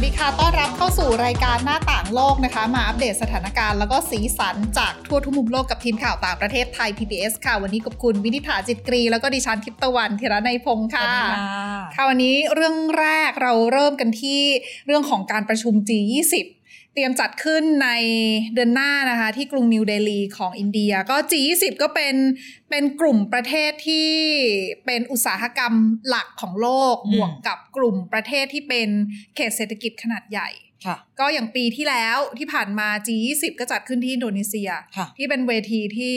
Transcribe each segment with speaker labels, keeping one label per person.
Speaker 1: วัสดีค่ะ ต้อนรับเข้าสู่รายการหน้าต่างโลกนะคะ มาอัปเดตสถานการณ์แล้วก็สีสันจากทั่วทุกมุมโลกกับทีมข่าวต่างประเทศไทย PBS ค่ะ วันนี้กับคุณวินิษฐาจิตกรี แล้วก็ดิฉันทิพย์ตะวันธีระในยพงค์ค่ะ ค่ะวันนี้เรื่องแรกเราเริ่มกันที่เรื่องของการประชุม G20 เตรียมจัดขึ้นในเดือนหน้านะคะที่กรุงนิวเดลีของอินเดีย ก็ G20 ก็เป็นเป็นกลุ่มประเทศที่เป็นอุตสาหกรรมหลักของโลก
Speaker 2: อืม
Speaker 1: บวกกับกลุ่มประเทศที่เป็นเขตเศรษฐกิจขนาดใหญ่
Speaker 2: ค่ะ
Speaker 1: ก็อย่างปีที่แล้วที่ผ่านมา G20 ก็จัดขึ้นที่อินโดนีเซีย
Speaker 2: ค่ะ
Speaker 1: ที่เป็นเวทีที่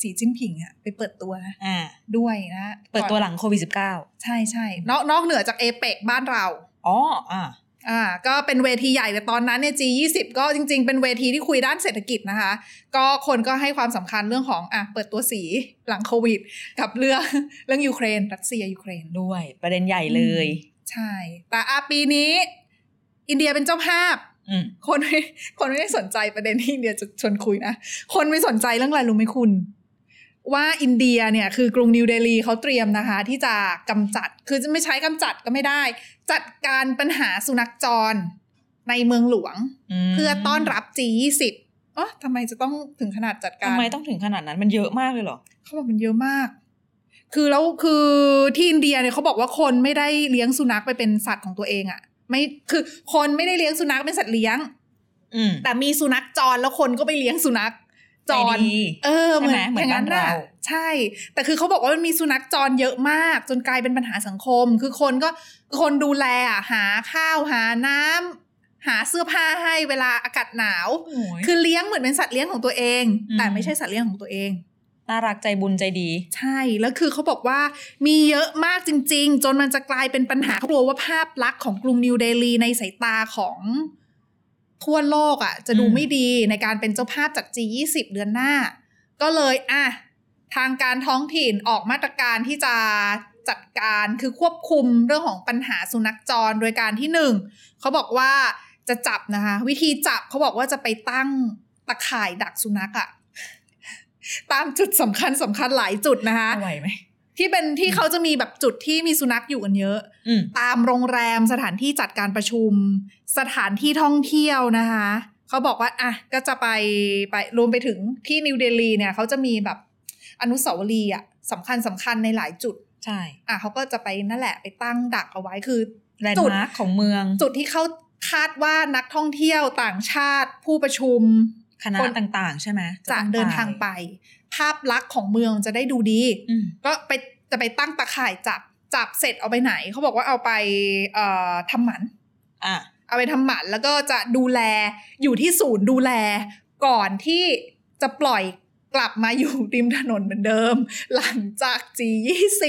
Speaker 1: สีจิ้นผิงอะไปเปิดตัวนะ
Speaker 2: อ่า
Speaker 1: ด้วยนะ
Speaker 2: เปิดตัว
Speaker 1: ก่อน
Speaker 2: หลังโควิด -19
Speaker 1: ใช่ใช่นอกนอกเหนือจากเอเปกบ้านเรา
Speaker 2: อ๋ออ่า
Speaker 1: อ่าก็เป็นเวทีใหญ่แต่ตอนนั้นเนี่ย G20 ก็จริง ๆ เป็นเวทีที่คุยด้านเศรษฐกิจนะคะ ก็คนก็ให้ความสำคัญเรื่องของอะเปิดตัวสีหลังโควิด กับเรื่องเรื่องยูเครน รัสเซียยูเครน
Speaker 2: ด้วย ประเด็นใหญ่เลย
Speaker 1: ใช่ แต่อาปีนี้ อินเดียเป็นเจ้าภาพ
Speaker 2: อืม
Speaker 1: คนไม่คนไม่ได้สนใจประเด็นที่อินเดียจะชวนคุยนะ คนไม่สนใจเรื่องอะไรรู้ไหมคุณ ว่าอินเดียเนี่ยคือกรุงนิวเดลีเขาเตรียมนะคะ ที่จะกำจัดคือจะไม่ใช้กำจัดก็ไม่ได้ จัดการปัญหาสุนัขจรในเมืองหลวง
Speaker 2: ม
Speaker 1: เพื่อต้อนรับ G20 อ๋อทำไมจะต้องถึงขนาดจัดการ
Speaker 2: ทำไมต้องถึงขนาดนั้นมันเยอะมากเลยเหรอ
Speaker 1: เขาบอกมันเยอะมาก คือแล้วคือที่อินเดียเนี่ยเขาบอกว่าคนไม่ได้เลี้ยงสุนัขไปเป็นสัตว์ของตัวเองอะไม่คือคนไม่ได้เลี้ยงสุนัขเป็นสัตว์เลี้ยง
Speaker 2: อืม
Speaker 1: แต่มีสุนัขจรแล้วคนก็ไปเลี้ยงสุนัข จร
Speaker 2: ใจดี
Speaker 1: เออเหมือน
Speaker 2: ใช่ไหมเหมื
Speaker 1: อ
Speaker 2: อน
Speaker 1: ย่างนั้น
Speaker 2: บ้าน
Speaker 1: น่ะ
Speaker 2: เรา
Speaker 1: ใช่ แต่คือเขาบอกว่ามันมีสุนัขจรเยอะมาก จนกลายเป็นปัญหาสังคม คือคนก็คนดูแลอะหาข้าวหาน้ำหาเสื้อผ้าให้เวลาอากาศหนาว
Speaker 2: โอ้ย
Speaker 1: คือเลี้ยงเหมือนเป็นสัตว์เลี้ยงของตัวเอง
Speaker 2: อืม
Speaker 1: แต่ไม่ใช่สัตว์เลี้ยงของตัวเอง
Speaker 2: น่ารักใจบุญใจดี
Speaker 1: ใช่แล้วคือเขาบอกว่ามีเยอะมากจริง ๆ จนมันจะกลายเป็นปัญหากลัวว่าภาพลักษณ์ของกรุงนิวเดลีในสายตาของ ทั่วโลกอะ จะดู
Speaker 2: อืม
Speaker 1: ไม่ดีในการเป็นเจ้าภาพจัด G20 เดือนหน้า ก็เลยอะทางการท้องถิ่นออกมาตรการที่จะจัดการคือควบคุมเรื่องของปัญหาสุนัขจรโดยการที่หนึ่งเขาบอกว่าจะจับนะคะ วิธีจับเขาบอกว่าจะไปตั้งตะข่ายดักสุนัขอะตามจุดสำคัญสำคัญหลายจุดนะคะ
Speaker 2: ไหวไหม
Speaker 1: ที่เป็นที่เขาจะมีแบบจุดที่มีสุนัขอยู่กันเยอะ
Speaker 2: อืม
Speaker 1: ตามโรงแรมสถานที่จัดการประชุม สถานที่ท่องเที่ยวนะคะเขาบอกว่าอะก็จะไปไปรวมไปถึงที่นิวเดลีเนี่ยเขาจะมีแบบอนุสาวรีย์อะสำคัญสำคัญในหลายจุด
Speaker 2: ใช่
Speaker 1: อะเขาก็จะไปนั่นแหละไปตั้งดักเอาไว้คือ
Speaker 2: landmark ของเมือง
Speaker 1: จุดที่เขาคาดว่านักท่องเที่ยวต่างชาติผู้ประชุม
Speaker 2: คณะ
Speaker 1: คน
Speaker 2: ต่างๆ ใช่ไหม
Speaker 1: จะ
Speaker 2: ต้อง
Speaker 1: เดินทางไป ภาพลักษณ์ของเมืองจะได้ดูดี
Speaker 2: อืม
Speaker 1: ก็ไปจะไปตั้งตะข่ายจับจับเสร็จเอาไปไหน เขาบอกว่าเอาไปเอ่อทำหมัน
Speaker 2: อะ
Speaker 1: เอาไปทำหมันแล้วก็จะดูแลอยู่ที่ศูนย์ดูแลก่อนที่จะปล่อยกลับมาอยู่ริมถนนเหมือนเดิม หลังจาก G20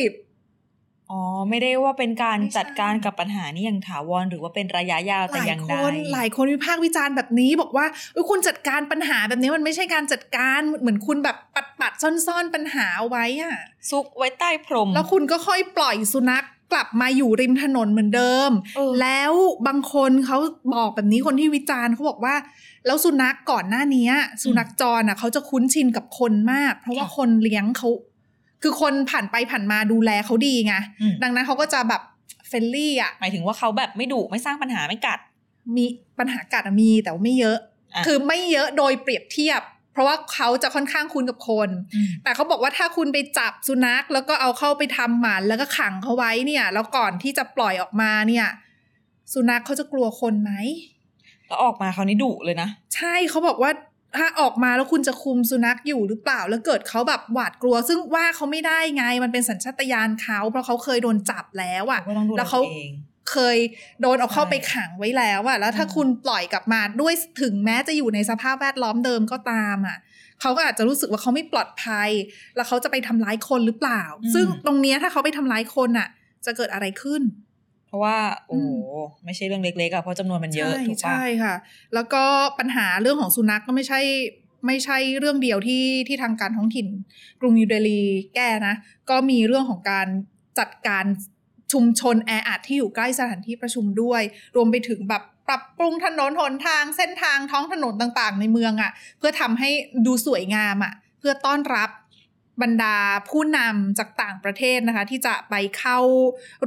Speaker 2: อ๋อ ไม่ได้ว่าเป็นการ
Speaker 1: ไม่ใช่
Speaker 2: จัดการกับปัญหานี้อย่างถาวรหรือว่าเป็นระยะยาว
Speaker 1: ห
Speaker 2: แต่
Speaker 1: ลาย
Speaker 2: อย่าง
Speaker 1: ค
Speaker 2: ใด
Speaker 1: นหลายคนวิพากษ์วิจารณ์แบบนี้ บอกว่าเอ้ยคุณจัดการปัญหาแบบนี้มันไม่ใช่การจัดการเหมือนคุณแบบปัดปัดๆซ่อนๆปัญหาเอาไว้อะ
Speaker 2: ซุกไว้ใต้พรม
Speaker 1: แล้วคุณก็ค่อยปล่อยสุนัขกลับมาอยู่ริมถนนเหมือนเดิม
Speaker 2: เออ
Speaker 1: แล้วบางคนเขาบอกแบบนี้คนที่วิจารณ์เขาบอกว่า แล้วสุนัขก่อนหน้านี้สุนัขจรอะเขาจะคุ้นชินกับคนมาก เพราะว่าคนเลี้ยงเขา คือคนผ่านไปผ่านมาดูแลเขาดีไง
Speaker 2: อืม
Speaker 1: ดังนั้นเขาก็จะแบบ friendly อะ
Speaker 2: หมายถึงว่าเขาแบบไม่ดุไม่สร้างปัญหาไม่กัด
Speaker 1: มีปัญหากัดอะมีแต่ว่าไม่เยอะ
Speaker 2: อะ
Speaker 1: คือไม่เยอะโดยเปรียบเทียบ เพราะว่าเขาจะค่อนข้างคุ้นกับคน
Speaker 2: อืม
Speaker 1: แต่เขาบอกว่าถ้าคุณไปจับสุนัข แล้วก็เอาเข้าไปทำหมันแล้วก็ขังเขาไว้เนี่ย แล้วก่อนที่จะปล่อยออกมาเนี่ย สุนัขเขาจะกลัวคนไหม
Speaker 2: แล้วออกมาคราวนี้ดุเลยนะ
Speaker 1: ใช่เขาบอกว่า ถ้าออกมาแล้วคุณจะคุมสุนัขอยู่หรือเปล่า แล้วเกิดเขาแบบหวาดกลัว ซึ่งว่าเขาไม่ได้ไง มันเป็นสัญชาตญาณเขาเพราะเขาเคยโดนจับแล้วอะ
Speaker 2: ก็ต้องดูแล
Speaker 1: แล้วเขา
Speaker 2: ตัวเอง
Speaker 1: เคยโดนเอาเข้า
Speaker 2: ใช่
Speaker 1: ไปขังไว้แล้วอะแล้วถ้า
Speaker 2: อืม
Speaker 1: คุณปล่อยกลับมาด้วยถึงแม้จะอยู่ในสภาพแวดล้อมเดิมก็ตามอะเขาก็อาจจะรู้สึกว่าเขาไม่ปลอดภัย แล้วเขาจะไปทำร้ายคนหรือเปล่า ซึ่งตรงเนี้ยถ้าเขาไปทำร้ายคนอะจะเกิดอะไรขึ้น
Speaker 2: เพ ราะว่า โอ้โห
Speaker 1: อืม
Speaker 2: ไม่ใช่เรื่องเล็กๆอะเพราะจำนวนมันเยอะ
Speaker 1: ใช่
Speaker 2: ถูกปะ
Speaker 1: ใช่ค่ะ แล้วก็ปัญหาเรื่องของสุนัขก็ไม่ใช่ไม่ใช่เรื่องเดียวที่ที่ทางการท้องถิ่น กรุงนิวเดลีแก้นะ ก็มีเรื่องของการจัดการชุมชนแออัดที่อยู่ใกล้สถานที่ประชุมด้วย รวมไปถึงแบบปรับปรุงถนนหนทางเส้นทางท้องถนนต่างๆ ในเมืองอะ่ะ เพื่อทำให้ดูสวยงามอะ่ะ เพื่อต้อนรับ บรรดาผู้นำจากต่างประเทศนะคะ ที่จะไปเข้า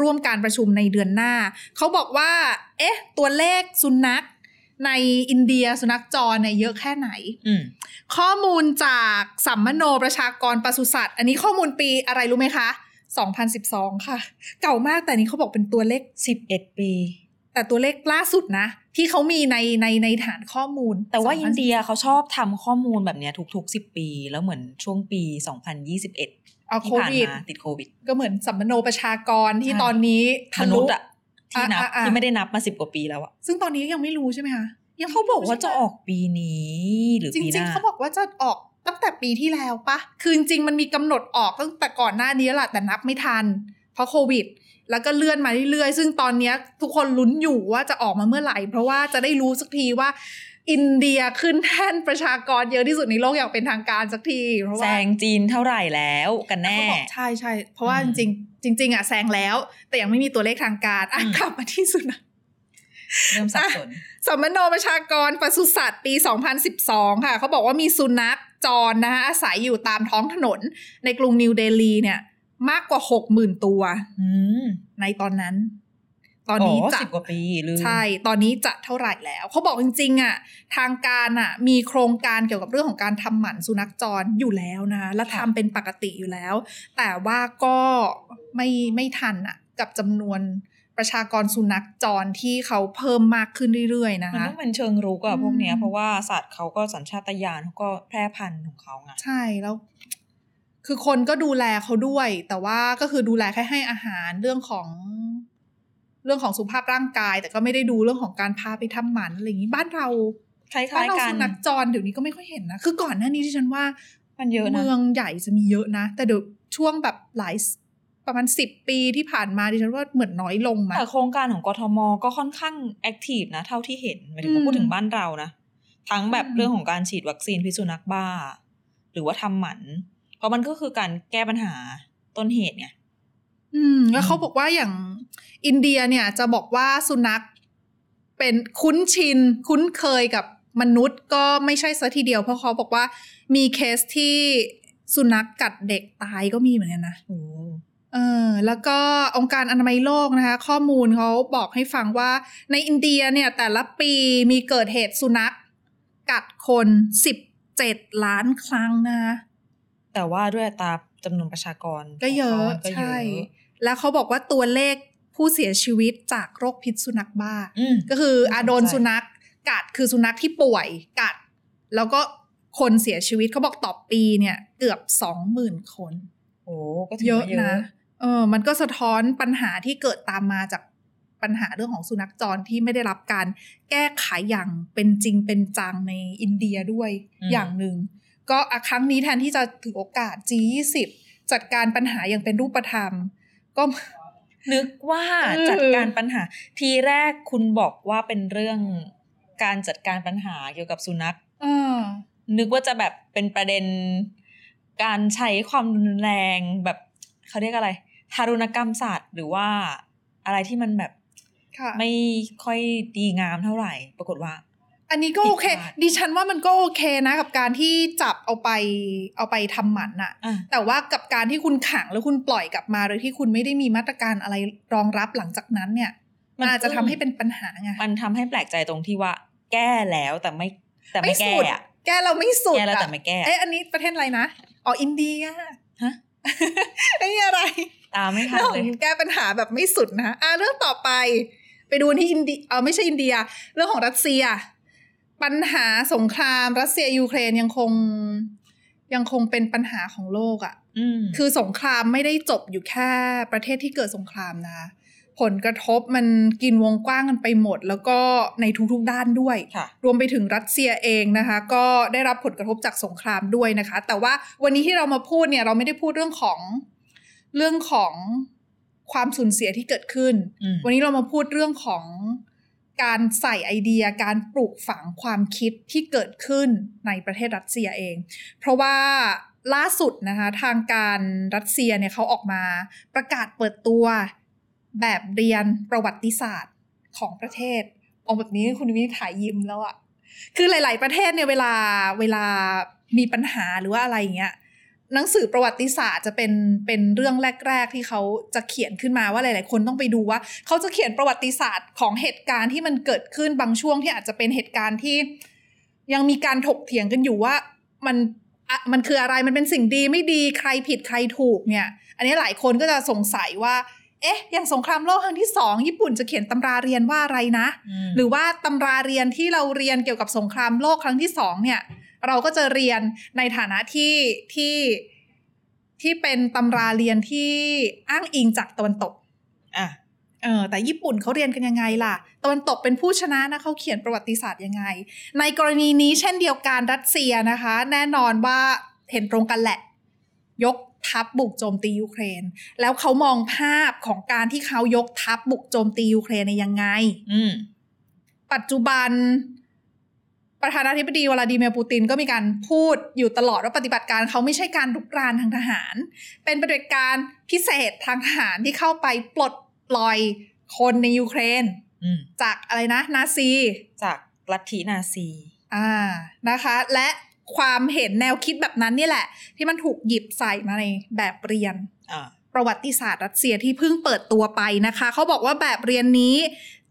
Speaker 1: ร่วมการประชุมในเดือนหน้า เขาบอกว่า เอ๊ะ ตัวเลขสุนัขในอินเดียสุนัขจรเนี่ยเยอะแค่ไหน
Speaker 2: อืม
Speaker 1: ข้อมูลจากสัมมโนประชากรปศุสัตว์ อันนี้ข้อมูลปีอะไรรู้ไหมคะ 2012 ค่ะ เก่ามากแต่นี้เขาบอกเป็นตัวเลข
Speaker 2: สิบเอ็ดปี
Speaker 1: แต่ตัวเลขล่าสุดนะ ที่เขามีในในในฐานข้อมูล
Speaker 2: แต่ว่า
Speaker 1: 2010
Speaker 2: อินเดียเขาชอบทำข้อมูลแบบเนี้ยทุกๆสิบปี แล้วเหมือนช่วงปี 2021
Speaker 1: เอา
Speaker 2: ที่
Speaker 1: โค
Speaker 2: ผ่าน
Speaker 1: วิด
Speaker 2: มาติดโควิด
Speaker 1: ก็เหมือนสัมมโนประชากรที่
Speaker 2: ใช่
Speaker 1: ตอนนี้
Speaker 2: ม
Speaker 1: ทะ
Speaker 2: นุ
Speaker 1: ลุ
Speaker 2: ษย์อะที่นับ
Speaker 1: อะอะอะ
Speaker 2: ที่ไม่ได้นับมาสิบกว่าปีแล้วอะ
Speaker 1: ซึ่งตอนนี้ยังไม่รู้ใช่ไหมคะยังไม่
Speaker 2: เขาบอก
Speaker 1: รู้
Speaker 2: ว่า
Speaker 1: ใช่
Speaker 2: จะ
Speaker 1: ไหม
Speaker 2: ออกปีนี้หรือ
Speaker 1: จ
Speaker 2: ปีห
Speaker 1: ริง
Speaker 2: น้า
Speaker 1: ๆเขาบอกว่าจะออกตั้งแต่ปีที่แล้วปะคือจริงๆมันมีกำหนดออกตั้งแต่ก่อนหน้านี้แหละแต่นับไม่ทัน เพราะโควิด แล้วก็เลื่อนมาเรื่อยๆ ซึ่งตอนเนี้ยทุกคนลุ้นอยู่ว่าจะออกมาเมื่อไหร่ เพราะว่าจะได้รู้สักทีว่า อินเดียขึ้นแท่นประชากรเยอะที่สุดในโลกอย่างเป็นทางการสักทีเพราะ
Speaker 2: แซ
Speaker 1: ว่าง
Speaker 2: จีนเท่าไหร่แล้วกันแน่
Speaker 1: เขาบอกใช่ใช่เพราะว่า
Speaker 2: อื
Speaker 1: จ
Speaker 2: ม
Speaker 1: ริงๆจริง ๆอะแซงแล้ว แต่ยังไม่มีตัวเลขทางการอะ
Speaker 2: อืม
Speaker 1: กลับมาที่สุนัข
Speaker 2: เริ่มสับสน
Speaker 1: สมโนประชากรปศุสัตว์ปี 2012 ค่ะ เขาบอกว่ามีสุนัขจรนะคะอาศัยอยู่ตามท้องถนนในกรุงนิวเดลีเนี่ย มากกว่า60,000ตัว
Speaker 2: อืม
Speaker 1: ในตอนนั้น ตอนนี้จะ
Speaker 2: สิบกว่าปีลืม
Speaker 1: ใช่ ตอนนี้จะเท่าไหร่แล้ว เขาบอกจริงๆอะ ทางการอะ มีโครงการเกี่ยวกับเรื่องของการทำหมันสุนัขจรอยู่แล้วนะ และทำเป็นปกติอยู่แล้ว แต่ว่าก็ไม่ไม่ทันอะ กับจำนวนประชากรสุนัขจรที่เขาเพิ่มมากขึ้นเรื่อยๆนะ
Speaker 2: มัน
Speaker 1: คะ
Speaker 2: ต้องเป็นเชิงรุกอะ
Speaker 1: อืม
Speaker 2: พวกเนี้ยเพราะว่าสัตว์เขาก็สัญชาตญาณเขาก็แพร่พันธุ์ของเขาไง
Speaker 1: ใช่แล้ว คือคนก็ดูแลเขาด้วย แต่ว่าก็คือดูแลแค่ให้อาหารเรื่องของ เรื่องของสุขภาพร่างกาย แต่ก็ไม่ได้ดูเรื่องของการพาไปทำหมันอะไรอย่างนี้บ้านเรา
Speaker 2: คล้
Speaker 1: บ้านา
Speaker 2: ย
Speaker 1: เรา
Speaker 2: ๆกั
Speaker 1: สุ
Speaker 2: น
Speaker 1: นัขจรเดี๋ยวนี้ก็ไม่ค่อยเห็นนะคือก่อนหน้านี้ที่ฉันว่า
Speaker 2: มันเยอะนะ
Speaker 1: เมืองใหญ่จะมีเยอะนะ แต่เดี๋ยวช่วงแบบหลายประมาณสิบปีที่ผ่านมาดิฉันว่าเหมือนน้อยลงมา
Speaker 2: แต่โครงการของกทมก็ค่อนข้าง active นะ เท่าที่เห็นหมายถึงว่า
Speaker 1: อืม
Speaker 2: พูดถึงบ้านเรานะ ทั้งแบบ
Speaker 1: อืม
Speaker 2: เรื่องของการฉีดวัคซีนพิษสุนัขบ้า หรือว่าทำหมัน เพราะมันก็คือการแก้ปัญหาต้นเหตุไง
Speaker 1: อืมแล้ว
Speaker 2: อืม
Speaker 1: เขาบอกว่าอย่างอินเดียเนี่ยจะบอกว่าสุนัขเป็นคุ้นชิน คุ้นเคยกับมนุษย์ก็ไม่ใช่ซะทีเดียวเพราะเขาบอกว่ามีเคสที่สุนัขกัดเด็กตายก็มีเหมือนกันนะ
Speaker 2: โอ้
Speaker 1: เออแล้วก็องค์การอนามัยโลกนะคะ ข้อมูลเขาบอกให้ฟังว่าในอินเดียเนี่ยแต่ละปีมีเกิดเหตุสุนัขกัดคนสิบเจ็ดล้านครั้งนะคะ
Speaker 2: แต่ว่าด้วยอัตราจำนวนประชากร
Speaker 1: ก็เยอะ
Speaker 2: ขงขาก็เย
Speaker 1: ใช่
Speaker 2: อะ
Speaker 1: แล้วเขาบอกว่าตัวเลขผู้เสียชีวิตจากโรคพิษสุนัขบ้า
Speaker 2: อืม
Speaker 1: ก็คืออาโดน
Speaker 2: ใช่
Speaker 1: สุนัขกัดคือสุนัขที่ป่วยกัด แล้วก็คนเสียชีวิตเขาบอกต่อปีเนี่ยเกือบสองหมื่นคน
Speaker 2: โอ้ก็ถือ
Speaker 1: เยอะ
Speaker 2: ว่าเย
Speaker 1: นะ
Speaker 2: อะ
Speaker 1: เออมันก็สะท้อนปัญหาที่เกิดตามมาจากปัญหาเรื่องของสุนัขจรที่ไม่ได้รับการแก้ไขอย่างเป็นจริงเป็นจังในอินเดียด้วย
Speaker 2: อืม
Speaker 1: อย่างหนึ่ง ก็อะครั้งนี้แทนที่จะถือโอกาส G20 จัดการปัญหาอย่างเป็นรูปธรรม ก็
Speaker 2: นึกว่า
Speaker 1: เออ
Speaker 2: จัดการปัญหา ทีแรกคุณบอกว่าเป็นเรื่องการจัดการปัญหาเกี่ยวกับสุนัข
Speaker 1: เออ
Speaker 2: นึกว่าจะแบบเป็นประเด็นการใช้ความรุนแรงแบบเขาเรียกอะไร ทารุณกรรมสัตว์หรือว่าอะไรที่มันแบบ
Speaker 1: ค่ะ
Speaker 2: ไม่ค่อยดีงามเท่าไหร่ ปรากฏว่า
Speaker 1: อันนี้ก็โอเค
Speaker 2: ผิดพลาด
Speaker 1: ดิฉันว่ามันก็โอเคนะ กับการที่จับเอาไปเอาไปทำหมันน่ะ
Speaker 2: อะ
Speaker 1: แต่ว่ากับการที่คุณขังแล้วคุณปล่อยกลับมาโดยที่คุณไม่ได้มีมาตรการอะไรรองรับหลังจากนั้นเนี่ย มันอาจจะทำให้เป็นปัญหาไง
Speaker 2: มันทำให้แปลกใจตรงที่ว่า แก้แล้วแต่ไม่แต่ไม่แก้
Speaker 1: สุด
Speaker 2: อะ
Speaker 1: แก้เราไม่สุด
Speaker 2: แก้แล้ว
Speaker 1: อะ
Speaker 2: แต่ไม่แก้
Speaker 1: เอ๊ะอันนี้ประเทศอะไรนะอ๋ออินเดีย
Speaker 2: ฮะ
Speaker 1: ไอ้อะไร
Speaker 2: ตามไม่ทัน
Speaker 1: เรื่องข
Speaker 2: เล
Speaker 1: อยงแก้ปัญหาแบบไม่สุดนะอะเรื่องต่อไป ไปดูที่อินเดียเออไม่ใช่อินเดีย เรื่องของรัสเซีย ปัญหาสงคราม รัสเซียยูเครนยังคงยังคงเป็นปัญหาของโลกอะ่ะ
Speaker 2: อืม
Speaker 1: คือสงครามไม่ได้จบอยู่แค่ประเทศที่เกิดสงครามนะ ผลกระทบมันกินวงกว้างกันไปหมด แล้วก็ในทุกๆด้านด้วย
Speaker 2: ค่ะ
Speaker 1: รวมไปถึงรัสเซียเองนะคะ ก็ได้รับผลกระทบจากสงครามด้วยนะคะ แต่ว่าวันนี้ที่เรามาพูดเนี่ย เราไม่ได้พูดเรื่องของเรื่องของความสูญเสียที่เกิดขึ้น
Speaker 2: อืม
Speaker 1: วันนี้เรามาพูดเรื่องของ การใส่ไอเดียการปลูกฝังความคิดที่เกิดขึ้นในประเทศรัสเซียเอง เพราะว่าล่าสุดนะคะทางการรัสเซียเนี่ยเขาออกมาประกาศเปิดตัวแบบเรียนประวัติศาสตร์ของประเทศเอาแบบนี้คุณวินิถ่ายยิ้มแล้วอะคือหลาย ๆ ประเทศเนี่ยเวลาเวลามีปัญหาหรือว่าอะไรอย่างเงี้ย หนังสือประวัติศาสตร์จะเป็นเป็นเรื่องแรก ๆ ที่เขาจะเขียนขึ้นมาว่าหลาย ๆ คนต้องไปดูว่า เขาจะเขียนประวัติศาสตร์ของเหตุการณ์ที่มันเกิดขึ้นบางช่วงที่อาจจะเป็นเหตุการณ์ที่ ยังมีการถกเถียงกันอยู่ว่ามันมันคืออะไรมันเป็นสิ่งดีไม่ดีใครผิดใครถูกเนี่ย อันนี้หลายคนก็จะสงสัยว่า เอ๊ะ อย่างสงครามโลกครั้งที่สองญี่ปุ่นจะเขียนตำราเรียนว่าอะไรนะ หรือว่าตำราเรียนที่เราเรียนเกี่ยวกับสงครามโลกครั้งที่สองเนี่ย เราก็จะเรียนในฐานะที่ที่ที่เป็นตำราเรียนที่อ้างอิงจากตะวันตก
Speaker 2: อะ
Speaker 1: เออแต่ญี่ปุ่นเขาเรียนกันยังไงล่ะ ตะวันตกเป็นผู้ชนะนะเขาเขียนประวัติศาสตร์ยังไง ในกรณีนี้เช่นเดียวกันรัสเซียนะคะ แน่นอนว่าเห็นตรงกันแหละ ยกทัพบุกโจมตียูเครน แล้วเขามองภาพของการที่เขายกทัพบุกโจมตียูเครนในยยังไง
Speaker 2: อืม
Speaker 1: ปัจจุบัน ประธานาธิบดีวลาดิเมียร์ปูตินก็มีการพูดอยู่ตลอดว่าปฏิบัติการเขาไม่ใช่การลุกรานทางทหาร เป็นปฏิบัติการพิเศษทางทหารที่เข้าไปปลดปล่อยคนในยูเครน
Speaker 2: อืม
Speaker 1: จากอะไรนะ นาซี
Speaker 2: จากลัทธินาซี
Speaker 1: อ่านะคะ และความเห็นแนวคิดแบบนั้นนี่แหละ ที่มันถูกหยิบใส่มาในแบบเรียน
Speaker 2: อ่า
Speaker 1: ประวัติศาสตร์รัสเซียที่เพิ่งเปิดตัวไปนะคะ เขาบอกว่าแบบเรียนนี้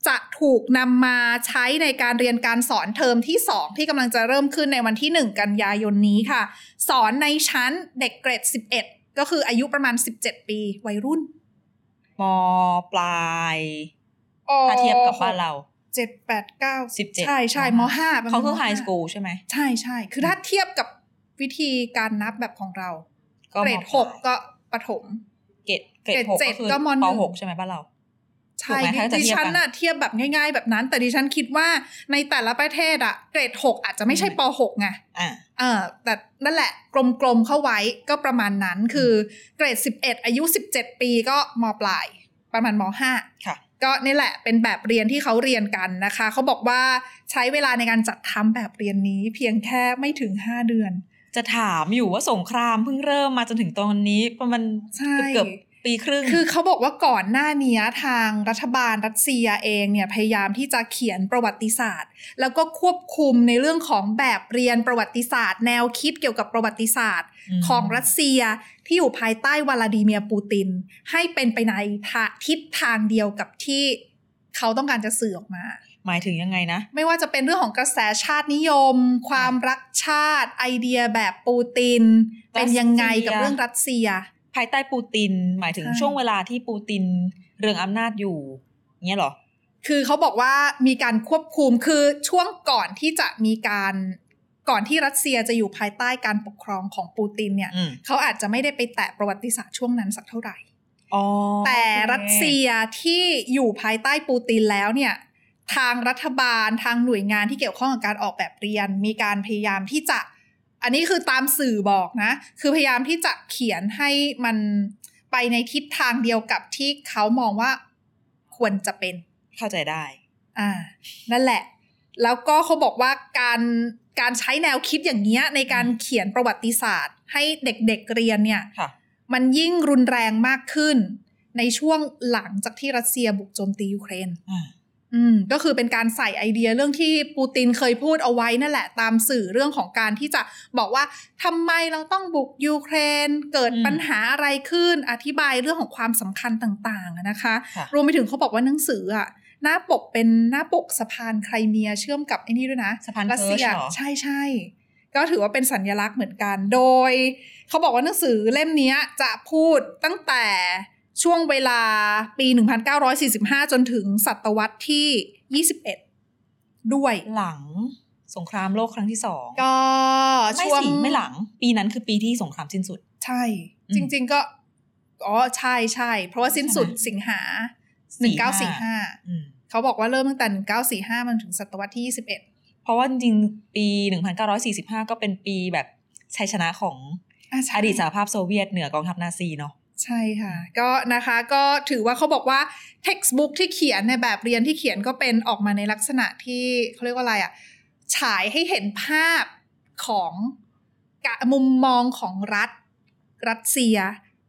Speaker 1: จะถูกนำมาใช้ในการเรียนการสอนเทอมที่ 2 ที่กำลังจะเริ่มขึ้นในวันที่ 1 กันยายนนี้ค่ะ สอนในชั้นเด็กเกรด 11 ก็คืออายุประมาณ 17 ปีวัยรุ่น
Speaker 2: มปลายถ้าเทียบกับบ้านเรา
Speaker 1: เจ็ดแปดเก้า
Speaker 2: 17
Speaker 1: ใช่ใช่มห้าประมณ
Speaker 2: เขาคือ
Speaker 1: ม
Speaker 2: ไฮ
Speaker 1: ห้
Speaker 2: สคูลใช่ไหม
Speaker 1: ใช่ใช่คือถ้าเทียบกับวิธีการนับแบบของเรา
Speaker 2: ก็
Speaker 1: เกรด
Speaker 2: ม
Speaker 1: หกก็ประถม
Speaker 2: เกรดเกรด
Speaker 1: เกรด
Speaker 2: หก
Speaker 1: เจ็
Speaker 2: ก็
Speaker 1: ด
Speaker 2: คือ
Speaker 1: ก็มหนึ่
Speaker 2: ป
Speaker 1: ง
Speaker 2: หกใช่ไหมบ้านเรา
Speaker 1: ใช่
Speaker 2: ถูกไหมถ้าจะ
Speaker 1: ดิ
Speaker 2: เทียบ
Speaker 1: ฉัน
Speaker 2: กัน
Speaker 1: น่ะเทียบแบบง่าย ๆ แบบนั้น แต่ดิฉันคิดว่าในแต่ละประเทศอะเกรดหกอาจจะไม่ใช่
Speaker 2: อืม
Speaker 1: ปหกไง
Speaker 2: อ่า
Speaker 1: เออแต่นั่นแหละกลมๆเข้าไว้ก็ประมาณนั้นคือเกรด11อายุ17ปีก็มปลาย ประมาณมห้า
Speaker 2: ค่ะ
Speaker 1: ก็นี่แหละเป็นแบบเรียนที่เขาเรียนกันนะคะ เขาบอกว่าใช้เวลาในการจัดทำแบบเรียนนี้เพียงแค่ไม่ถึง5เดือน
Speaker 2: จะถามอยู่ว่าสงครามเพิ่งเริ่มมาจนถึงตอนนี้ประมาณ
Speaker 1: ใช่
Speaker 2: เกือบๆ ปีครึ่ง
Speaker 1: คือเขาบอกว่าก่อนหน้านี้ทางรัฐบาลรัสเซียเองเนี่ยพยายามที่จะเขียนประวัติศาสตร์ แล้วก็ควบคุมในเรื่องของแบบเรียนประวัติศาสตร์ แนวคิดเกี่ยวกับประวัติศาสตร์
Speaker 2: อืม
Speaker 1: ของรัสเซียที่อยู่ภายใต้วลาดิเมียร์ปูติน ให้เป็นไปในทาทิศทางเดียวกับที่เขาต้องการจะสื่อออกมา
Speaker 2: หมายถึงยังไงนะ
Speaker 1: ไม่ว่าจะเป็นเรื่องของกระแสชาตินิยม ความรักชาติ ไอเดียแบบปูติน เป็นยังไงกับเรื่องรัสเซีย
Speaker 2: ภายใต้ปูติน หมายถึง
Speaker 1: ใช่
Speaker 2: ช่วงเวลาที่ปูตินเรืองอำนาจอยู่เงี้ยเหรอ
Speaker 1: คือเขาบอกว่ามีการควบคุมคือช่วงก่อนที่จะมีการก่อนที่รัสเซียจะอยู่ภายใต้การปกครองของปูตินเนี่ย
Speaker 2: อืม
Speaker 1: เขาอาจจะไม่ได้ไปแตะประวัติศาสตร์ช่วงนั้นสักเท่าไหร่
Speaker 2: อ๋อ
Speaker 1: แต่
Speaker 2: โอเค
Speaker 1: รัสเซียที่อยู่ภายใต้ปูตินแล้วเนี่ย ทางรัฐบาลทางหน่วยงานที่เกี่ยวข้องกับการออกแบบเรียน มีการพยายามที่จะ อันนี้คือตามสื่อบอกนะ คือพยายามที่จะเขียนให้มันไปในทิศทางเดียวกับที่เขามองว่าควรจะเป็น
Speaker 2: เข้าใจได้
Speaker 1: อ่า นั่นแหละ แล้วก็เขาบอกว่าการการใช้แนวคิดอย่างเงี้ย ในการเขียนประวัติศาสตร์ ให้เด็กๆเรียนเนี่ย
Speaker 2: ค่ะ
Speaker 1: มันยิ่งรุนแรงมากขึ้น ในช่วงหลังจากที่รัสเซียบุกโจมตียูเครน
Speaker 2: อ่า
Speaker 1: อืมก็คือเป็นการใส่ไอเดียเรื่องที่ปูตินเคยพูดเอาไว้นั่นแหละ ตามสื่อเรื่องของการที่จะบอกว่าทำไมเราต้องบุกยูเครน เกิด
Speaker 2: อืม
Speaker 1: ปัญหาอะไรขึ้นอธิบายเรื่องของความสำคัญต่างๆอะนะคะ
Speaker 2: ค่ะ
Speaker 1: รวมไปถึงเขาบอกว่าหนังสืออะหน้าปกเป็นหน้าปกสะพานไครเมียเชื่อมกับไอ้นี่ด้วยนะ
Speaker 2: สะพาน
Speaker 1: รัสเซีย
Speaker 2: เคิร์ชเหรอ
Speaker 1: ใช่ใช่ก็ถือว่าเป็นสัญลักษณ์เหมือนกัน โดย เขาบอกว่าหนังสือเล่มเนี้ยจะพูดตั้งแต่ ช่วงเวลาปี 1945 จนถึงศตวรรษที่ 21 ด้วย
Speaker 2: หลังสงครามโลกครั้งที่สอง
Speaker 1: ก็
Speaker 2: ไม่
Speaker 1: ช่วง
Speaker 2: สิไม่หลัง ปีนั้นคือปีที่สงครามสิ้นสุด
Speaker 1: ใช่
Speaker 2: อืม
Speaker 1: จริง ๆก็อ๋อใช่ใช่เพราะว่าสิ้นสุดสิงหา 1945
Speaker 2: อืม
Speaker 1: เขาบอกว่าเริ่มตั้งแต่ 1945 มันถึงศตวรรษที่ 21
Speaker 2: เพราะว่าจริงๆปี 1945 ก็เป็นปีแบบชัยชนะของ
Speaker 1: อะใช่
Speaker 2: อดีตสหภาพโซเวียตเหนือกองทัพนาซีเนาะ
Speaker 1: ใช่ค่ะ ก็นะคะก็ถือว่าเขาบอกว่า textbook ที่เขียนในแบบเรียนที่เขียนก็เป็นออกมาในลักษณะที่เขาเรียกว่าอะไรอะฉายให้เห็นภาพของกะมุมมองของรัฐ รัสเซีย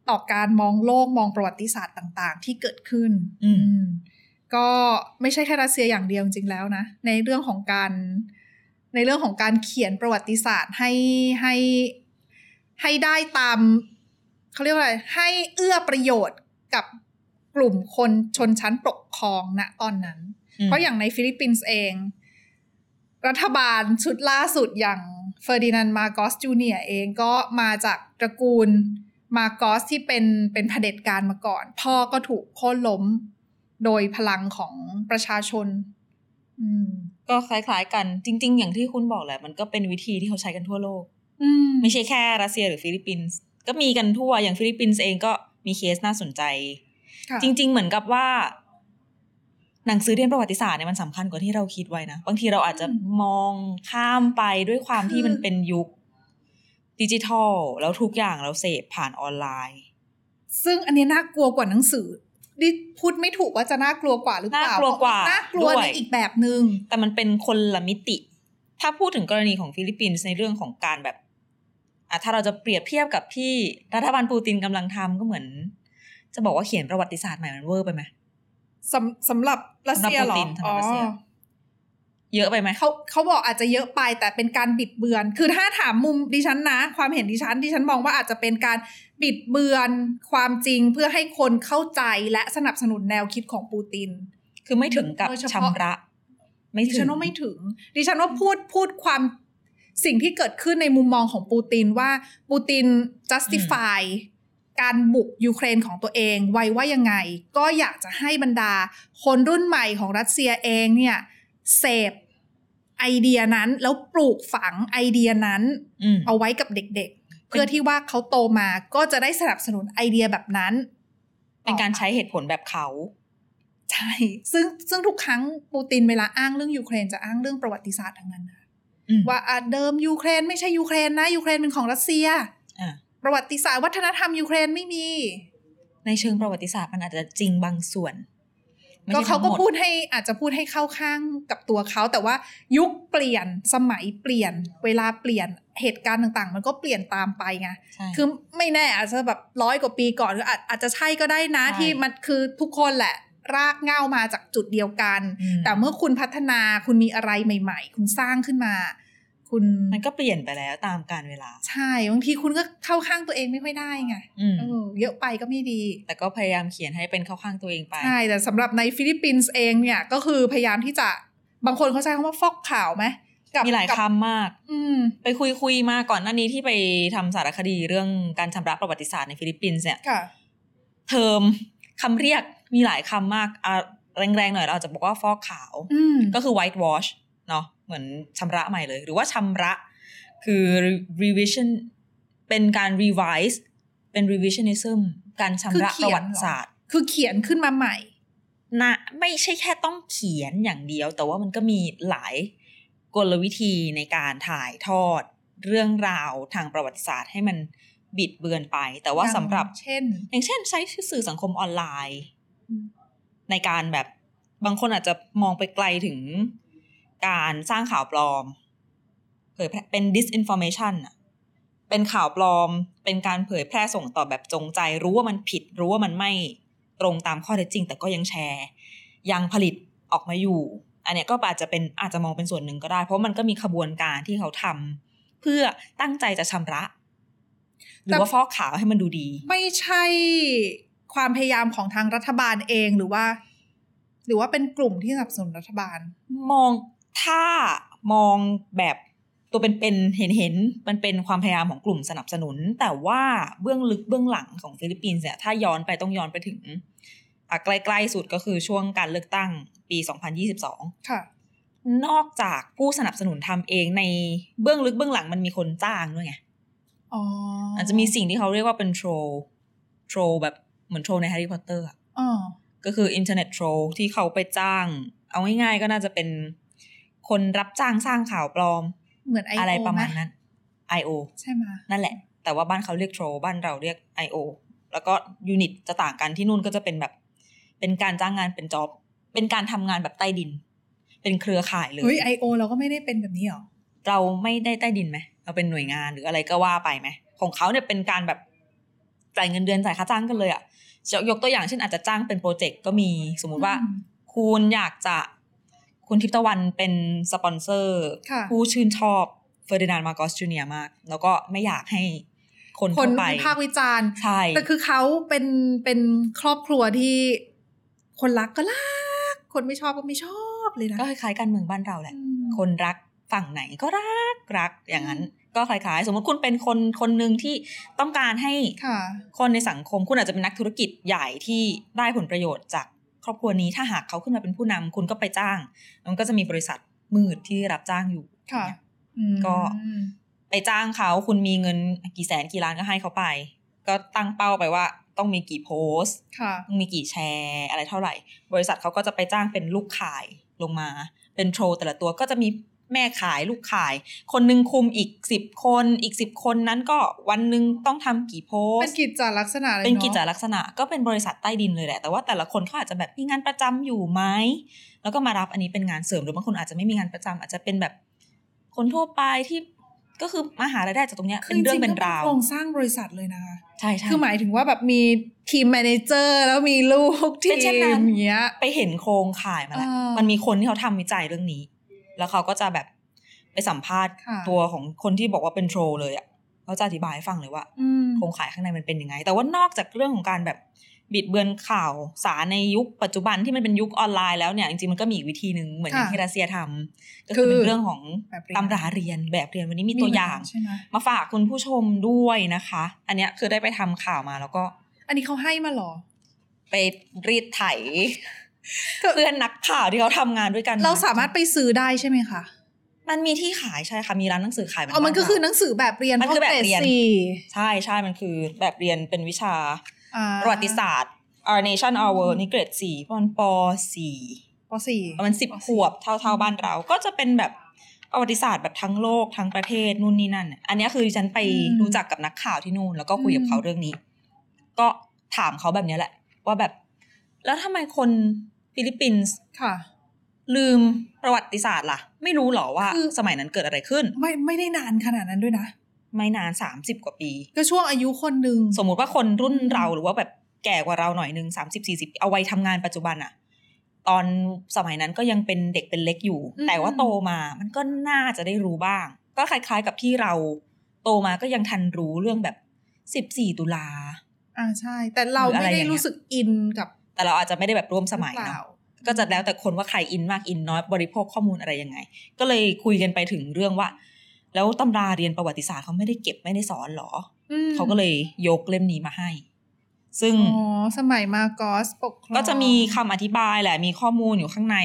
Speaker 1: ต่อการมองโลกมองประวัติศาสตร์ต่าง ๆ ที่เกิดขึ้น
Speaker 2: อืม
Speaker 1: อืมก็ไม่ใช่แค่รัสเซียอย่างเดียวจริงๆแล้วนะ ในเรื่องของการ ในเรื่องของการเขียนประวัติศาสตร์ให้ให้ให้ได้ตาม เขาเรียกว่าอะไรให้เอื้อประโยชน์กับกลุ่มคนชนชั้นปกครองณตอนนั้น เพราะอย่างในฟิลิปปินส์เอง รัฐบาลชุดล่าสุดอย่างเฟอร์ดินานด์มาร์กอสจูเนียร์เองก็มาจากตระกูลมาร์กอสที่เป็นเป็นเผด็จการมาก่อน พ่อก็ถูกโค่นล้มโดยพลังของประชาชน อืม
Speaker 2: ก็คล้ายๆกันจริง ๆ อย่างที่คุณบอกแหละ มันก็เป็นวิธีที่เขาใช้กันทั่วโลก
Speaker 1: อืม
Speaker 2: ไม่ใช่แค่รัสเซียหรือฟิลิปปินส์ ก็มีกันทั่วอย่างฟิลิปปินส์เองก็มีเคสน่าสนใจ
Speaker 1: ค่ะ
Speaker 2: จริง ๆ เหมือนกับว่า หนังสือเรียนประวัติศาสตร์เนี่ยมันสำคัญกว่าที่เราคิดไว้นะบางทีเราอาจจะมองข้ามไปด้วยความที่มันเป็นยุคดิจิทัลแล้วทุกอย่างเราเสพผ่านออนไลน์
Speaker 1: ซึ่งอันนี้น่ากลัวกว่าหนังสือดิพูดไม่ถูกว่าจะน่ากลัวกว่าหรือเปล่า
Speaker 2: น่ากลัวกว่า
Speaker 1: น่ากลัว
Speaker 2: ด้ว
Speaker 1: ใน
Speaker 2: ย
Speaker 1: อีกแบบหนึ่ง
Speaker 2: แต่มันเป็นคนละมิติ ถ้าพูดถึงกรณีของฟิลิปปินส์ในเรื่องของการแบบ อะถ้าเราจะเปรียบเทียบกับที่รัฐบาลปูตินกำลังทำก็เหมือน จะบอกว่าเขียนประวัติศาสตร์ใหม่มันเวอร์ไปไหม
Speaker 1: สำสำหรับรัสเซียเหรอ
Speaker 2: สำหรับปูตินสำหรับรัสเซียเยอะไปไหม
Speaker 1: เขาเขาบอกอาจจะเยอะไปแต่เป็นการบิดเบือน คือถ้าถามมุมดิฉันนะ ความเห็นดิฉันดิฉันมองว่าอาจจะเป็นการบิดเบือนความจริงเพื่อให้คนเข้าใจและสนับสนุนแนวคิดของปูติน
Speaker 2: คือไม่ถึงกับ
Speaker 1: โดยเฉพาะ
Speaker 2: ชำระ ไม่
Speaker 1: ดิ
Speaker 2: ถึ
Speaker 1: ฉั
Speaker 2: ง
Speaker 1: นว่าไม่ถึง ดิฉันว่าพูดพูดความ สิ่งที่เกิดขึ้นในมุมมองของปูตินว่าปูติน justify การบุกยูเครนของตัวเองไว้ว่ายังไง ก็อยากจะให้บรรดา คนรุ่นใหม่ของรัสเซียเองเนี่ยเสพไอเดียนั้นแล้วปลูกฝังไอเดียนั้น
Speaker 2: อืม
Speaker 1: เอาไว้กับเด็กๆ เพื่อที่ว่าเขาโตมาก็จะได้สนับสนุนไอเดียแบบนั้น
Speaker 2: เป็นการใช้เหตุผลแบบเขา
Speaker 1: ใช่ ซึ่งซึ่งทุกครั้งปูตินเวลาอ้างเรื่องยูเครนจะอ้างเรื่องประวัติศาสตร์ทั้งนั้นนะ
Speaker 2: อืม
Speaker 1: ว่าอะเดิมยูเครนไม่ใช่ยูเครนนะยูเครนเป็นของรัสเซีย
Speaker 2: อะ
Speaker 1: ประวัติศาสตร์วัฒนธรรมยูเครนไม่มี
Speaker 2: ในเชิงประวัติศาสตร์มันอาจจะจริงบางส่วนไม่
Speaker 1: ก็
Speaker 2: ใช่
Speaker 1: เขาก็
Speaker 2: ทั้งหมด
Speaker 1: พูดให้อาจจะพูดให้เข้าข้างกับตัวเขา แต่ว่ายุคเปลี่ยนสมัยเปลี่ยน เวลาเปลี่ยนเหตุการณ์ต่างๆ มันก็เปลี่ยนตามไปไง
Speaker 2: ใช่
Speaker 1: คือไม่แน่อาจจะแบบร้อยกว่าปีก่อนหรืออาจอาจจะใช่ก็ได้นะ
Speaker 2: ใช่
Speaker 1: ที่มันคือทุกคนแหละ รากเหง้ามาจากจุดเดียวกัน
Speaker 2: ม
Speaker 1: แต่เมื่อคุณพัฒนาคุณมีอะไรใหม่ ๆ คุณสร้างขึ้นมา คุณ
Speaker 2: มันก็เปลี่ยนไปแล้วตามกาลเวลา
Speaker 1: ใช่บางทีคุณก็เข้าข้างตัวเองไม่ค่อยได้ไง
Speaker 2: อืม
Speaker 1: เออเยอะไปก็ไม่ดี
Speaker 2: แต่ก็พยายามเขียนให้เป็นเข้าข้างตัวเองไป
Speaker 1: ใช่แต่สำหรับในฟิลิปปินส์เองเนี่ยก็คือพยายามที่จะบางคนเขาใช้คำว่าฟอกขาวไหมกับ
Speaker 2: มีหลาย
Speaker 1: กับ
Speaker 2: คำมาก
Speaker 1: อืม
Speaker 2: ไปคุยคุยๆมาก่อนหน้านี้ที่ไปทำสารคดีเรื่องการชำระประวัติศาสตร์ในฟิลิปปินส์เนี่ย
Speaker 1: ค่ะ
Speaker 2: เทอมคำเรียก มีหลายคำมากอะแรงๆหน่อยเราอาจจะบอกว่าฟอกขาว
Speaker 1: อืม
Speaker 2: ก็คือ white wash เนาะเหมือนชำระใหม่เลย หรือว่าชำระคือ revision เป็นการ revise เป็น revisionism การชำระ
Speaker 1: คือเขี
Speaker 2: ประวัติศาสตร์
Speaker 1: คือเขียนขึ้นมาใหม่
Speaker 2: นะไม่ใช่แค่ต้องเขียนอย่างเดียว แต่ว่ามันก็มีหลายกลวิธีในการถ่ายทอดเรื่องราวทางประวัติศาสตร์ให้มันบิดเบือนไป แต่ว่า
Speaker 1: อย่าง
Speaker 2: สำหรับ
Speaker 1: เช่น
Speaker 2: อย่างเช่นใช้สื่อสังคมออนไลน์
Speaker 1: อืม
Speaker 2: ในการแบบบางคนอาจจะมองไปไกลถึงการสร้างข่าวปลอม เผยแพร่เป็น disinformation อะเป็นข่าวปลอม เป็นการเผยแพร่ส่งต่อแบบจงใจ รู้ว่ามันผิด รู้ว่ามันไม่ตรงตามข้อเท็จจริง แต่ก็ยังแชร์ ยังผลิตออกมาอยู่ อันเนี้ยก็อาจจะเป็นอาจจะมองเป็นส่วนหนึ่งก็ได้ เพราะมันก็มีขบวนการที่เขาทำเพื่อตั้งใจจะชำระ หรือว่าฟอกขาวให้มันดูดี
Speaker 1: ไม่ใช่ ความพยายามของทางรัฐบาลเองหรือว่า หรือว่าเป็นกลุ่มที่สนับสนุนรัฐบาล
Speaker 2: มองถ้ามองแบบตัวเป็นๆเห็นเห็นๆมันเป็นความพยายามของกลุ่มสนับสนุน แต่ว่าเบื้องลึกเบื้องหลังของฟิลิปปินส์เนี่ยถ้าย้อนไปต้องย้อนไปถึงอะใกล้ๆสุดก็คือช่วงการเลือกตั้งปี 2022
Speaker 1: ค่ะ
Speaker 2: นอกจากผู้สนับสนุนทำเองในเบื้องลึกเบื้องหลังมันมีคนจ้างด้วยไง
Speaker 1: อ๋อ
Speaker 2: อาจจะมีสิ่งที่เขาเรียกว่าเป็น troll troll แบบ เหมือน troll ในแฮร์รี่พอตเตอร์
Speaker 1: อ๋อ
Speaker 2: ก็คือ internet trollที่เขาไปจ้าง เอาง่ายๆก็น่าจะเป็นคนรับจ้างสร้างข่าวปลอม
Speaker 1: เหมือนไอ
Speaker 2: อะไรประมาณ
Speaker 1: ไห
Speaker 2: นั้น I.O.
Speaker 1: ใช่ไหม
Speaker 2: นั่นแหละ แต่ว่าบ้านเขาเรียกโทรบ้านเราเรียก I.O. แล้วก็ยูนิตจะต่างกันที่นู่นก็จะเป็นแบบ เป็นการจ้างงานเป็นจ็อบ เป็นการทำงานแบบใต้ดิน เป็นเครือข่ายเลย
Speaker 1: เฮ้ยไอโอเราก็ไม่ได้เป็นแบบนี้หรอ
Speaker 2: เราไม่ได้ใต้ดินไหมเราเป็นหน่วยงานหรืออะไรก็ว่าไปไหมของเขาเนี่ยเป็นการแบบ จ่ายเงินเดือนจ่ายค่าจ้างกันเลยอะยกยกตัวอย่างเช่นอาจจะจ้างเป็น project ก็มีสมมุติว่า
Speaker 1: อืม
Speaker 2: คุณอยากจะคุณทิพย์ตะวันเป็นสปอนเซอร์
Speaker 1: ค่ะ
Speaker 2: ผู้ชื่นชอบเฟอร์ดินานด์มาร์กอสจูเนียร์มาก แล้วก็ไม่อยากให้คน
Speaker 1: คน
Speaker 2: เข้าไป
Speaker 1: วิพากษ์วิจารณ์
Speaker 2: ใช่
Speaker 1: แต่คือเขาเป็นเป็นครอบครัวที่คนรักก็รัก คนไม่ชอบก็ไม่ชอบเลยนะ
Speaker 2: ก็คล้ายๆกันเมืองบ้านเราแหละ
Speaker 1: อืม
Speaker 2: คนรักฝั่งไหนก็รักรักอย่างนั้น ก็คล้ายๆ สมมติคุณเป็นคนคนหนึ่งที่ต้องการให้
Speaker 1: ค่ะ
Speaker 2: คนในสังคมคุณอาจจะเป็นนักธุรกิจใหญ่ที่ได้ผลประโยชน์จากครอบครัวนี้ถ้าหากเขาขึ้นมาเป็นผู้นำคุณก็ไปจ้าง มันก็จะมีบริษัทมืดที่รับจ้างอยู่
Speaker 1: ค่ะ
Speaker 2: เนี่ย
Speaker 1: อืม
Speaker 2: ก็ไปจ้างเขาคุณมีเงินกี่แสนกี่ล้านก็ให้เขาไป ก็ตั้งเป้าไปว่าต้องมีกี่โพสต์
Speaker 1: ค่ะ
Speaker 2: ต้องมีกี่แชร์อะไรเท่าไหร่ บริษัทเขาก็จะไปจ้างเป็นลูกขายลงมา เป็นโทรแต่ละตัวก็จะมี แม่ขายลูกขาย คนหนึ่งคุมอีกสิบคนอีกสิบคนนั้นก็วันหนึ่งต้องทำกี่โพส
Speaker 1: เป็น
Speaker 2: ต์
Speaker 1: กิจจาลักษณะเลย
Speaker 2: เป็น
Speaker 1: อะ
Speaker 2: กิจลักษณะก็เป็นบริษัทใต้ดินเลยแหละ แต่ว่าแต่ละคนเขาอาจจะแบบมีงานประจำอยู่ไหมแล้วก็มารับอันนี้เป็นงานเสริมหรือบางคนอาจจะไม่มีงานประจำอาจจะเป็นแบบคนทั่วไปที่ก็คือมาหารายได้จากตรงเนี้ย
Speaker 1: คือ
Speaker 2: เป็นเรื่อง
Speaker 1: จ
Speaker 2: เป็น
Speaker 1: ๆก็
Speaker 2: ราว
Speaker 1: โครงสร้างบริษัทเลยนะคะ
Speaker 2: ใช่ใช่
Speaker 1: คือหมายถึงว่าแบบมีทีมแมเนเจอร์แล้วมีลูกที
Speaker 2: เป็นเช่นนั้น
Speaker 1: มอย่างเงี้ย
Speaker 2: ไปเห็นโครงข่ายมาแล้ว
Speaker 1: อ่ามั
Speaker 2: มันมีคนที่เขาทำวิจัยเรื่องนี้ แล้วเขาก็จะแบบไปสัมภาษณ์
Speaker 1: ค่ะ
Speaker 2: ตัวของคนที่บอกว่าเป็นโทรเลยอะเขาจะอธิบายให้ฟังเลยว่า
Speaker 1: อืม
Speaker 2: โครงข่ายข้างในมันเป็นยังไง แต่ว่านอกจากเรื่องของการแบบบิดเบือนข่าวสารในยุคปัจจุบันที่มันเป็นยุคออนไลน์แล้วเนี่ยจริงๆมันก็มีอีกวิธีหนึ่งเหมือนอย่างที่รัสเซียทำก็คือเป็นเรื่องของ
Speaker 1: แบบเรียน
Speaker 2: ตำราเรียนแบบเรียนวันนี้มีตัวอย่าง
Speaker 1: ใช่ไหม
Speaker 2: มาฝากคุณผู้ชมด้วยนะคะ อันเนี้ยคือได้ไปทำข่าวมาแล้วก็
Speaker 1: อันนี้เขาให้มาเหรอ
Speaker 2: ไปรีดไถ เพื่อนนักข่าวที่เขาทำงานด้วยกัน
Speaker 1: เราสามารถไปซื้อได้ใช่ไหมคะ
Speaker 2: มันมีที่ขายใช่ค่ะมีร้านหนังสือขายเห
Speaker 1: อ๋อมันก็คือหนังสือแบบเรียน
Speaker 2: มันคือแบบเรียน
Speaker 1: พวกกดสี่
Speaker 2: ใช่ใช่มันคือแบบเรียนเป็นวิชา
Speaker 1: อ่า
Speaker 2: ประวัติศาสตร์ Our Nation Our World นี่เกรดสี่ประมาณปสี่
Speaker 1: ปสี่
Speaker 2: ประมาณสิบขวบเท่าเท่าบ้านเรา ก็จะเป็นแบบประวัติศาสตร์แบบทั้งโลกทั้งประเทศนู่นนี่นั่น อันเนี้ยคือดิฉันไปรู้จักกับนักข่าวที่นู่น แล้วก็คุยกับเขาเรื่องนี้ ก็ถามเขาแบบเนี้ยแหละ ว่าแบบ แล้วทำไมคน ฟิลิปปินส์
Speaker 1: ค่ะ
Speaker 2: ลืมประวัติศาสตร์ล่ะ ไม่รู้หรอว่า
Speaker 1: คือ
Speaker 2: สมัยนั้นเกิดอะไรขึ้น
Speaker 1: ไม่ไม่ได้นานขนาดนั้นด้วยนะ
Speaker 2: ไม่นานสามสิบกว่าปี
Speaker 1: ก็ช่วงอายุคนหนึ่ง
Speaker 2: สมมุติว่าคนรุ่นเราหรือว่าแบบแก่กว่าเราหน่อยหนึ่งสามสิบสี่สิบเอาไว้ทำงานปัจจุบันอะตอนสมัยนั้นก็ยังเป็นเด็กเป็นเล็กอยู่ แต่ว่าโตมามันก็น่าจะได้รู้บ้าง ก็คล้ายๆกับที่เราโตมาก็ยังทันรู้เรื่องแบบสิบสี่ตุลา
Speaker 1: อ่าใช่ แต่เรา
Speaker 2: หรืออะไร
Speaker 1: ไม่ได้
Speaker 2: อย่างเงี้ย
Speaker 1: รู้สึกอินกับ
Speaker 2: แต่เราอาจจะไม่ได้แบบร่วมสมัย
Speaker 1: หรือเป
Speaker 2: เนาะ
Speaker 1: ล่า
Speaker 2: ก็จะแล้วแต่คนว่าใครอินมากอินน้อยบริโภคข้อมูลอะไรยังไง ก็เลยคุยกันไปถึงเรื่องว่า แล้วตำราเรียนประวัติศาสตร์เขาไม่ได้เก็บไม่ได้สอนหรอ
Speaker 1: อืม
Speaker 2: เขาก็เลยยกเล่มนี้มาให้ ซึ่ง
Speaker 1: อ๋อสมัยมาโกอสปกครอง
Speaker 2: ก็จะมีคำอธิบายแหละมีข้อมูลอยู่ข้างใน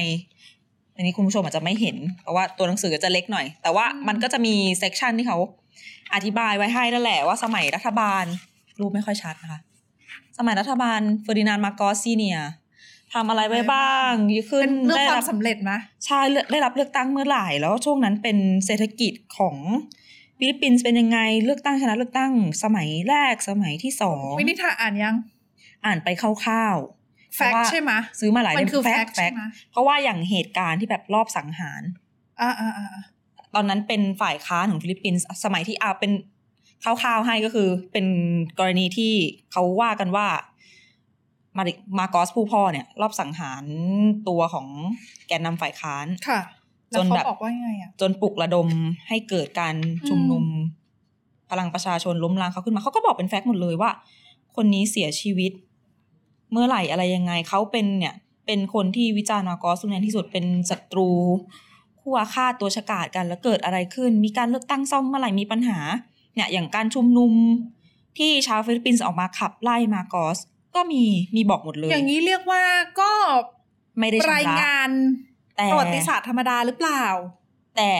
Speaker 2: อันนี้คุณผู้ชมอาจจะไม่เห็น เพราะว่าตัวหนังสือจะเล็กหน่อย แต่ว่ามันก็จะมีเซกชันที่เขาอธิบายไว้ให้นั่นแหละว่าสมัยรัฐบาลรูปไม่ค่อยชัดนะคะ สมัยรัฐบาลเฟอร์ดินานด์มาร์กอสซีเนียทำอะไรไว้บ้างขึ้น
Speaker 1: เป็นเรื่อง
Speaker 2: ได้
Speaker 1: ควา
Speaker 2: รั
Speaker 1: ม
Speaker 2: บ
Speaker 1: สำเร็จไหม
Speaker 2: ใช่เลือกได้รับเลือกตั้งเมื่อไหร่แล้วช่วงนั้นเป็นเศรษฐกิจของฟิลิปปินส์เป็นยังไงเลือกตั้งชนะเลือกตั้งสมัยแรกสมัยที่สอง
Speaker 1: วินิธาอ่านยัง
Speaker 2: อ่านไปคร่าวๆ
Speaker 1: แฟก
Speaker 2: เพราะว่า
Speaker 1: ใช่ไหม
Speaker 2: ซื้อมาหลาย
Speaker 1: มัน
Speaker 2: เล่ม
Speaker 1: คือ
Speaker 2: แฟ
Speaker 1: แฟ
Speaker 2: ก
Speaker 1: ก
Speaker 2: ต์
Speaker 1: ใช่ไหม
Speaker 2: เพราะว่าอย่างเหตุการณ์ที่แบบรอบสังหาร
Speaker 1: อ่าอ่าอ่า
Speaker 2: ตอนนั้นเป็นฝ่ายค้านของฟิลิปปินส์สมัยที่อาเป็น คร่าวๆให้ก็คือเป็นกรณีที่เขาว่ากันว่ามาริมาโกอสผู้พ่อเนี่ย รอบสังหารตัวของแกนนำฝ่ายค้าน
Speaker 1: ค่ะแล้ว
Speaker 2: จน
Speaker 1: เขา
Speaker 2: แบบ
Speaker 1: บอกว่ายังไงอะ
Speaker 2: จนปลุกระดมให้เกิดการชุมนุม พลังประชาชนล้มล้างเขาขึ้นมาเขาก็บอกเป็น fact หมดเลยว่า คนนี้เสียชีวิต เมื่อไหร่อะไรยังไงเขาเป็นเนี่ย เป็นคนที่วิจารณ์มาร์กอสรุนแรงที่สุดเป็นศัตรูคู่อาฆาตตัวฉกาจกันแล้วเกิดอะไรขึ้น มีการเลือกตั้งซ่อมเมื่อไหร่มีปัญหา เนี่ยอย่างการชุมนุมที่ชาวฟิลิปปินส์ออกมาขับไล่มาร์กอสก็มีมีบอกหมดเลย
Speaker 1: อย่างนี้เรียกว่าก็
Speaker 2: ไม่ได้ชำระ
Speaker 1: รายงาน
Speaker 2: แต่
Speaker 1: ประวัติศาสตร์ธรรมดาหรือเปล่า
Speaker 2: แต่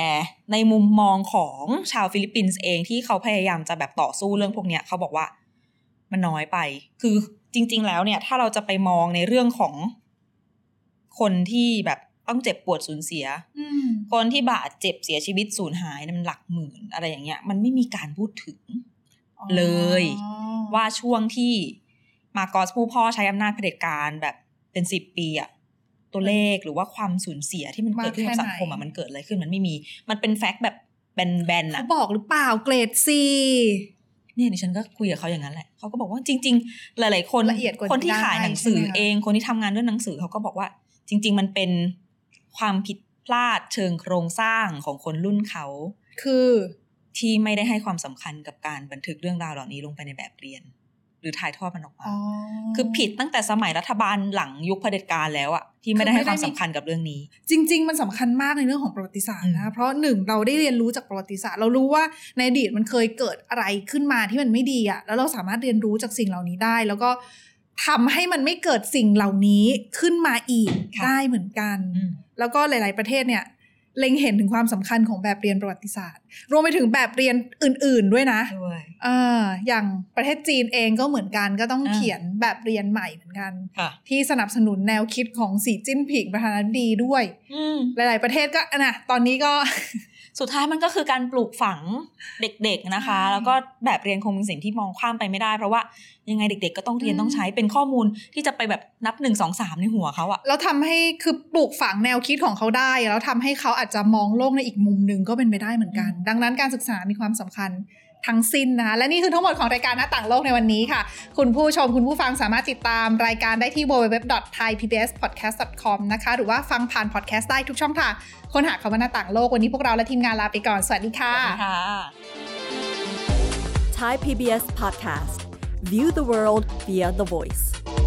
Speaker 2: ในมุมมองของชาวฟิลิปปินส์เองที่เขาพยายามจะแบบต่อสู้เรื่องพวกเนี้ยเขาบอกว่ามันน้อยไป คือจริง ๆ แล้วเนี่ย ถ้าเราจะไปมองในเรื่องของคนที่แบบ ต้องเจ็บปวดสูญเสีย
Speaker 1: อืม
Speaker 2: คนที่บาดเจ็บเสียชีวิตสูญหายเนี่ยมันหลักหมื่นอะไรอย่างเงี้ย มันไม่มีการพูดถึงเลย
Speaker 1: อ๋อ
Speaker 2: ว่าช่วงที่มาโกอสผู้พ่อใช้อำนาจเผด็จการแบบเป็นสิบปีอะตัวเลขหรือว่าความสูญเสียที่มันเกิดขึ้นกับสังคมอะมันเกิดอะไรขึ้นมันไม่มี มันเป็นแฟกต์แบบแบนๆ
Speaker 1: เขา
Speaker 2: อะ
Speaker 1: บอกหรือเปล่าเกรดซี
Speaker 2: เนี่ยดิฉันก็คุยกับเขาอย่างนั้นแหละเขาก็บอกว่าจริง ๆ หลาย ๆ คน
Speaker 1: ละเอียดกว่า
Speaker 2: คนที่
Speaker 1: นี้ได้
Speaker 2: ขายหนังสือ
Speaker 1: ใช่ไหมคะ
Speaker 2: เอง คนที่ทำงานเรื่องหนังสือเขาก็บอกว่า จริง ๆ มันเป็น ความผิดพลาดเชิงโครงสร้างของคนรุ่นเขา
Speaker 1: คือ
Speaker 2: ที่ไม่ได้ให้ความสำคัญกับการบันทึกเรื่องราวเหล่านี้ลงไปในแบบเรียน หรือถ่ายทอดมันออกมา
Speaker 1: อ๋อ
Speaker 2: คือผิดตั้งแต่สมัยรัฐบาลหลังยุคเผด็จการแล้วอะที่ไม่ได้
Speaker 1: คือไม่
Speaker 2: ให้ความ
Speaker 1: ได้มี
Speaker 2: สำคัญกับเรื่องนี้
Speaker 1: จริง ๆ มันสำคัญมากในเรื่องของประวัติศาสตร์
Speaker 2: อื
Speaker 1: นะ
Speaker 2: ม
Speaker 1: เพราะหนึ่งเราได้เรียนรู้จากประวัติศาสตร์ เรารู้ว่าในอดีตมันเคยเกิดอะไรขึ้นมาที่มันไม่ดีอะแล้วเราสามารถเรียนรู้จากสิ่งเหล่านี้ได้ แล้วก็ ทำให้มันไม่เกิดสิ่งเหล่านี้ขึ้นมาอีกได้เหมือนกัน
Speaker 2: อืม
Speaker 1: แล้วก็หลาย ๆ ประเทศเนี่ยเล็งเห็นถึงความสำคัญของแบบเรียนประวัติศาสตร์ รวมไปถึงแบบเรียนอื่น ๆ ด้วยนะ
Speaker 2: ด้วย
Speaker 1: อ่าอย่างประเทศจีนเองก็เหมือนกันก็ต้อง
Speaker 2: อ่า
Speaker 1: เขียนแบบเรียนใหม่เหมือนกัน
Speaker 2: ค่ะ
Speaker 1: ที่สนับสนุนแนวคิดของสีจิ้นผิงประธานาธิบดีด้วย
Speaker 2: อืม
Speaker 1: หลาย ๆ ประเทศก็อะนะตอนนี้ก็
Speaker 2: สุดท้ายมันก็คือการปลูกฝังเด็กๆนะคะ
Speaker 1: ใช่
Speaker 2: แล้วก็แบบเรียนคงเป็นสิ่งที่มองข้ามไปไม่ได้ เพราะว่ายังไงเด็ก ๆ ก็ต้องเรียน
Speaker 1: อืม
Speaker 2: ต้องใช้เป็นข้อมูลที่จะไปแบบนับหนึ่งสองสามในหัวเขาอะ
Speaker 1: แล้วทำให้คือปลูกฝังแนวคิดของเขาได้ แล้วทำให้เขาอาจจะมองโลกในอีกมุมหนึ่งก็เป็นไปได้เหมือนกัน ดังนั้นการศึกษามีความสำคัญ ทั้งสิ้นนะคะและนี่คือทั้งหมดของรายการหน้าต่างโลกในวันนี้ค่ะ คุณผู้ชมคุณผู้ฟังสามารถติดตามรายการได้ที่ www.thaipbspodcast.com นะคะ หรือว่าฟังผ่านพอดแคสต์ได้ทุกช่องทางค้นหาคำว่าหน้าต่างโลกวันนี้พวกเราและทีมงานลาไปก่อน สวัสดีค่ะ
Speaker 2: ค่ะ
Speaker 3: Thai PBS podcast. View the world via the voice.